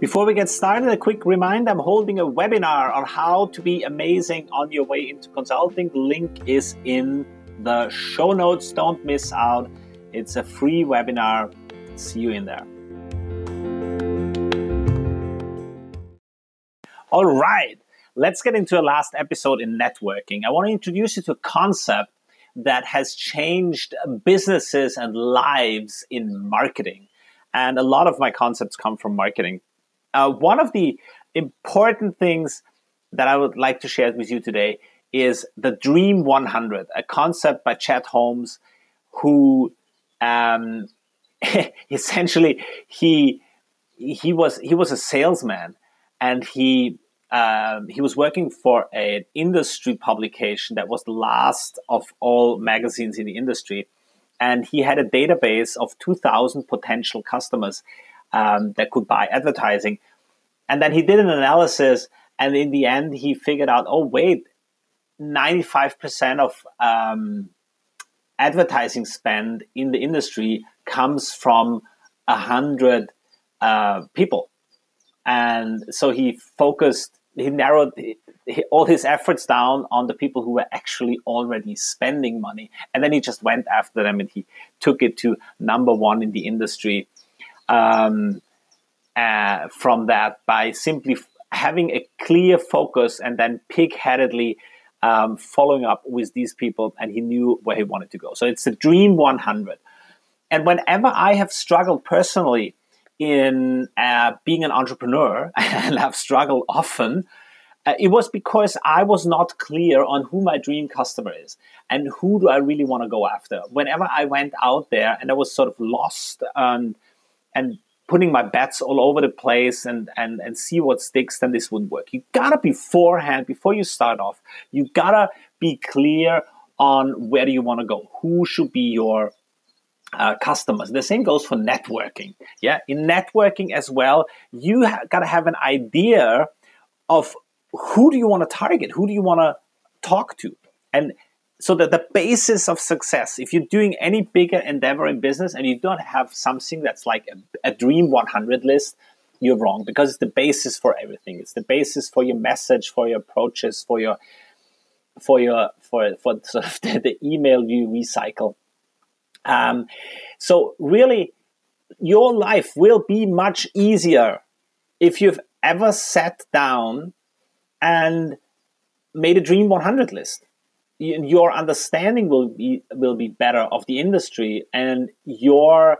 Before we get started, a quick reminder I'm holding a webinar on how to be amazing on your way into consulting. The link is in the show notes. Don't miss out. It's a free webinar. See you in there. All right, let's get into the last episode in networking. I want to introduce you to a concept that has changed businesses and lives in marketing. And a lot of my concepts come from marketing. Uh, one of the important things that I would like to share with you today is the Dream 100, a concept by Chet Holmes, who um, essentially he he was he was a salesman and he um, he was working for an industry publication that was the last of all magazines in the industry. And he had a database of 2000 potential customers um, that could buy advertising. And then he did an analysis and in the end he figured out oh wait 95% of um, advertising spend in the industry comes from a 100 uh, people. And so he focused he narrowed all his efforts down on the people who were actually already spending money. And then he just went after them and he took it to number one in the industry um, uh, from that by simply f- having a clear focus and then pig-headedly um, following up with these people and he knew where he wanted to go so it's the dream 100 and whenever i have struggled personally in uh, being an entrepreneur, and I've struggled often, uh, it was because I was not clear on who my dream customer is and who do I really want to go after. Whenever I went out there and I was sort of lost and and putting my bets all over the place and and and see what sticks, then this wouldn't work. You gotta beforehand, before you start off, you gotta be clear on where you want to go. Who should be your uh, customers. The same goes for networking. Yeah, in networking as well, you ha- got to have an idea of who do you want to target, who do you want to talk to, and so that the basis of success. If you're doing any bigger endeavor in business and you don't have something that's like a, a dream 100 list, you're wrong because it's the basis for everything. It's the basis for your message, for your approaches, for your for your for for sort of the, the email you recycle um, so really, your life will be much easier if you've ever sat down and made a Dream 100 list. Your understanding will be will be better of the industry, and your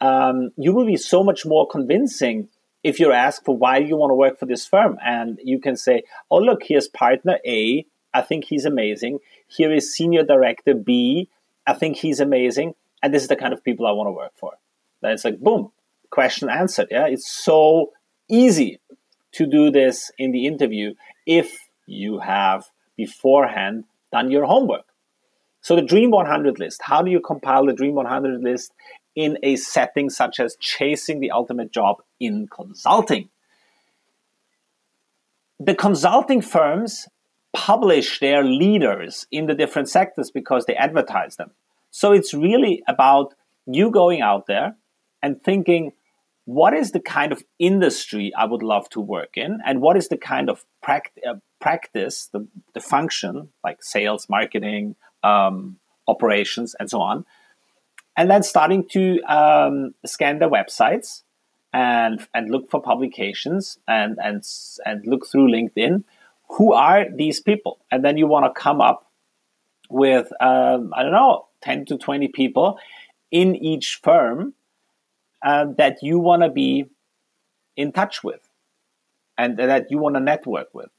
um, you will be so much more convincing if you're asked for why you want to work for this firm, and you can say, "Oh, look, here's partner A. I think he's amazing. Here is senior director B. I think he's amazing and this is the kind of people I want to work for. Then it's like boom, question answered. Yeah, it's so easy to do this in the interview if you have beforehand done your homework. So the Dream 100 list. How do you compile the Dream 100 list in a setting such as chasing the ultimate job in consulting? The consulting firms publish their leaders in the different sectors because they advertise them. So it's really about you going out there and thinking, what is the kind of industry I would love to work in? And what is the kind of pract- uh, practice, the, the function, like sales, marketing, um, operations, and so on? And then starting to um, scan their websites and, and look for publications and, and, and look through LinkedIn. Who are these people? And then you want to come up with, um, I don't know, 10 to 20 people in each firm uh, that you want to be in touch with and that you want to network with.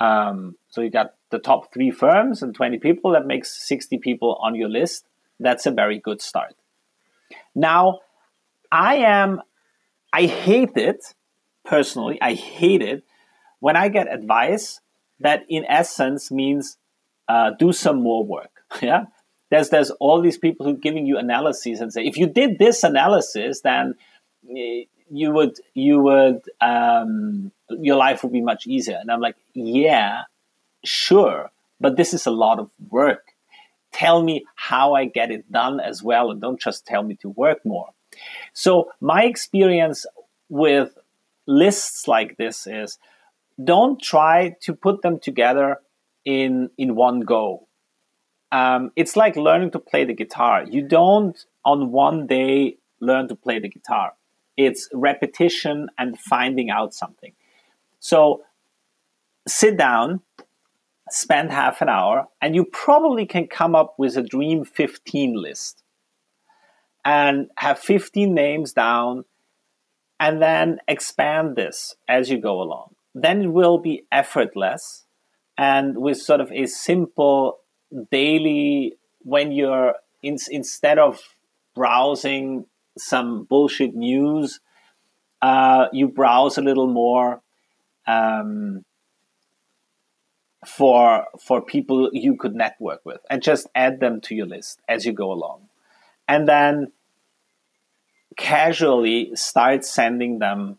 Um, so you got the top three firms and 20 people, that makes 60 people on your list. That's a very good start. Now, I am, I hate it personally, I hate it when I get advice that in essence means uh, do some more work. Yeah there's there's all these people who are giving you analyses and say if you did this analysis then eh, you would you would um, your life would be much easier and i'm like yeah sure but this is a lot of work tell me how i get it done as well and don't just tell me to work more so my experience with lists like this is don't try to put them together in in one go. Um, it's like learning to play the guitar. You don't on one day learn to play the guitar. It's repetition and finding out something. So sit down, spend half an hour, and you probably can come up with a dream 15 list and have 15 names down and then expand this as you go along. Then it will be effortless and with sort of a simple daily, when you're in, instead of browsing some bullshit news, uh, you browse a little more um, for for people you could network with, and just add them to your list as you go along, and then casually start sending them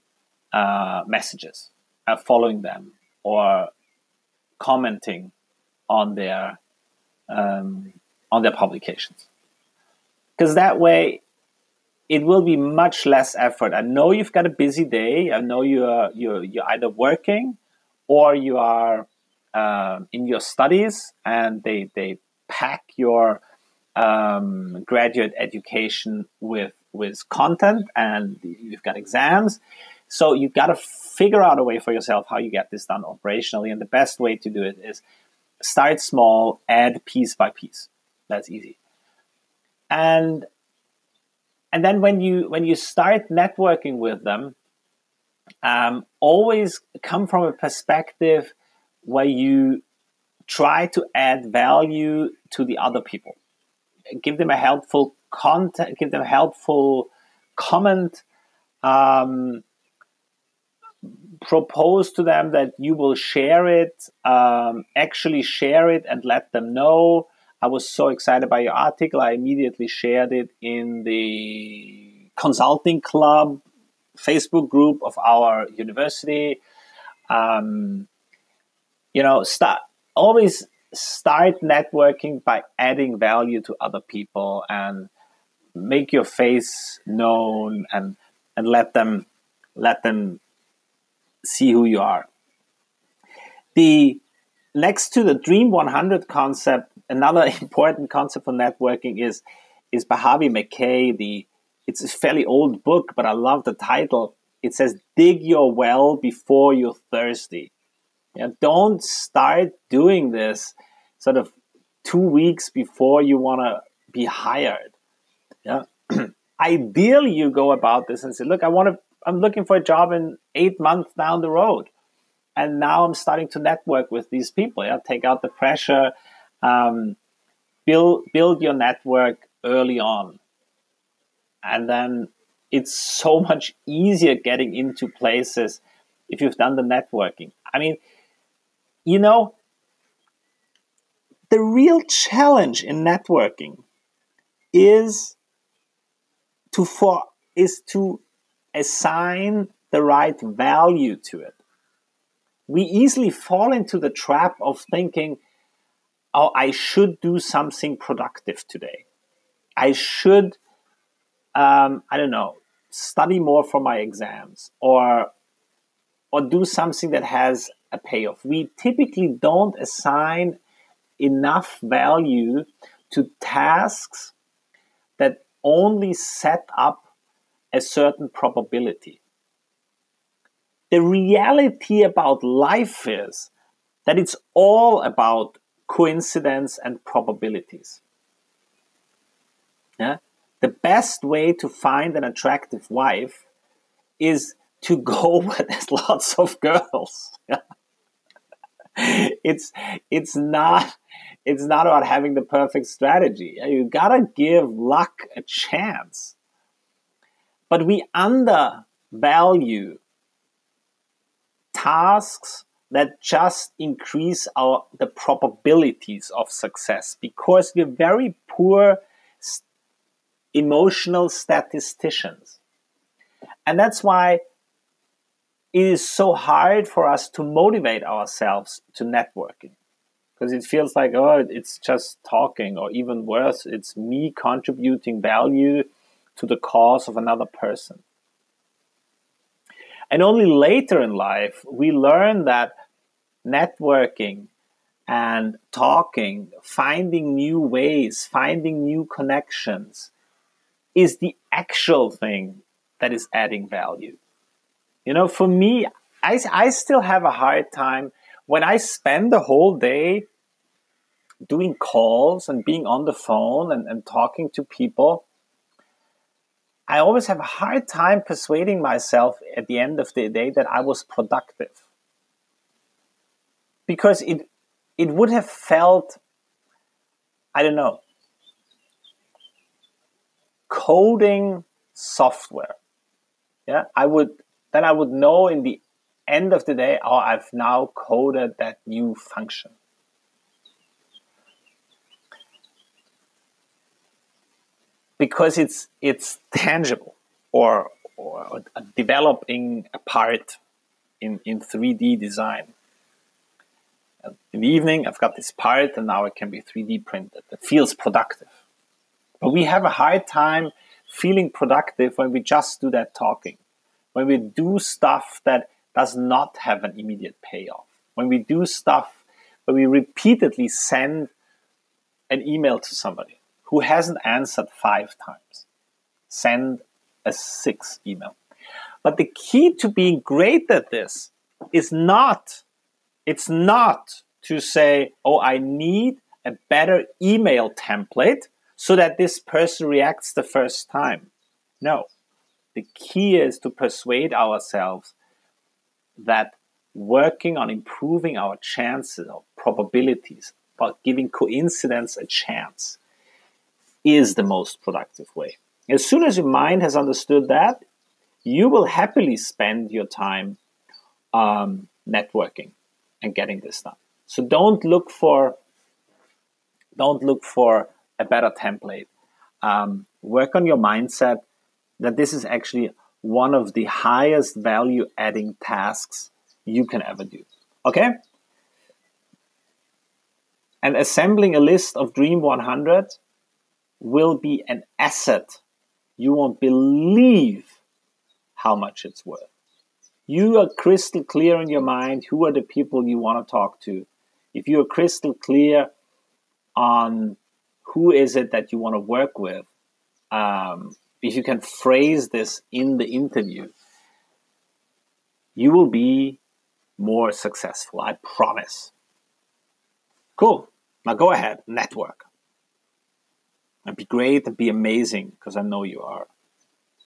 uh, messages, uh, following them, or commenting on their um, on their publications. Because that way it will be much less effort. I know you've got a busy day. I know you're you're you're either working or you are uh, in your studies, and they they pack your um, graduate education with with content, and you've got exams. So you've got to figure out a way for yourself how you get this done operationally, and the best way to do it is start small, add piece by piece. That's easy and and then when you when you start networking with them um, always come from a perspective where you try to add value to the other people. Give them a helpful content give them helpful comment um, propose to them that you will share it um, actually share it and let them know I was so excited by your article. I immediately shared it in the consulting club Facebook group of our university. Um, you know, start always start networking by adding value to other people and make your face known and and let them let them see who you are. The next to the Dream 100 concept, another important concept for networking is is by Harvey Mackay. The it's a fairly old book, but I love the title. It says, "Dig your well before you're thirsty." Yeah, don't start doing this sort of two weeks before you want to be hired. Yeah, ideally, you go about this and say, "Look, I want to. I'm looking for a job in eight months down the road." And now I'm starting to network with these people. Yeah, take out the pressure, um, build build your network early on, and then it's so much easier getting into places if you've done the networking. I mean, you know, the real challenge in networking is to for is to assign the right value to it we easily fall into the trap of thinking, oh, I should do something productive today. I should, um, I don't know, study more for my exams or or do something that has a payoff. We typically don't assign enough value to tasks that only set up a certain probability the reality about life is that it's all about coincidence and probabilities. Yeah? The best way to find an attractive wife is to go where there's lots of girls. it's it's not it's not about having the perfect strategy. You gotta give luck a chance. But we undervalue tasks that just increase our the probabilities of success because we're very poor st- emotional statisticians. And that's why it is so hard for us to motivate ourselves to networking because it feels like oh it's just talking or even worse it's me contributing value to the cause of another person And only later in life, we learn that networking and talking, finding new ways, finding new connections is the actual thing that is adding value. You know, for me, I, I still have a hard time when I spend the whole day doing calls and being on the phone and, and talking to people. I always have a hard time persuading myself at the end of the day that I was productive. Because it it would have felt I don't know coding software. Yeah, I would then I would know in the end of the day, oh, I've now coded that new function. Because it's it's tangible or, or developing a part in, in 3D design. Uh, in the evening, I've got this part and now it can be 3D printed. It feels productive. But we have a hard time feeling productive when we just do that talking, when we do stuff that does not have an immediate payoff, when we do stuff when we repeatedly send an email to somebody who hasn't answered five times. Send a sixth email. But the key to being great at this is not, it's not to say, oh, I need a better email template so that this person reacts the first time. No. The key is to persuade ourselves that working on improving our chances or probabilities, about giving coincidence a chance, is the most productive way. As soon as your mind has understood that, you will happily spend your time um, networking and getting this done. So don't look for don't look for a better template. Um, work on your mindset that this is actually one of the highest value adding tasks you can ever do. Okay? And assembling a list of Dream 100 will be an asset. You won't believe how much it's worth. You are crystal clear in your mind who are the people you want to talk to. If you are crystal clear on who is it that you want to work with, um, if you can phrase this in the interview, you will be more successful. I promise. Cool. Now go ahead, network and be great and be amazing because I know you are.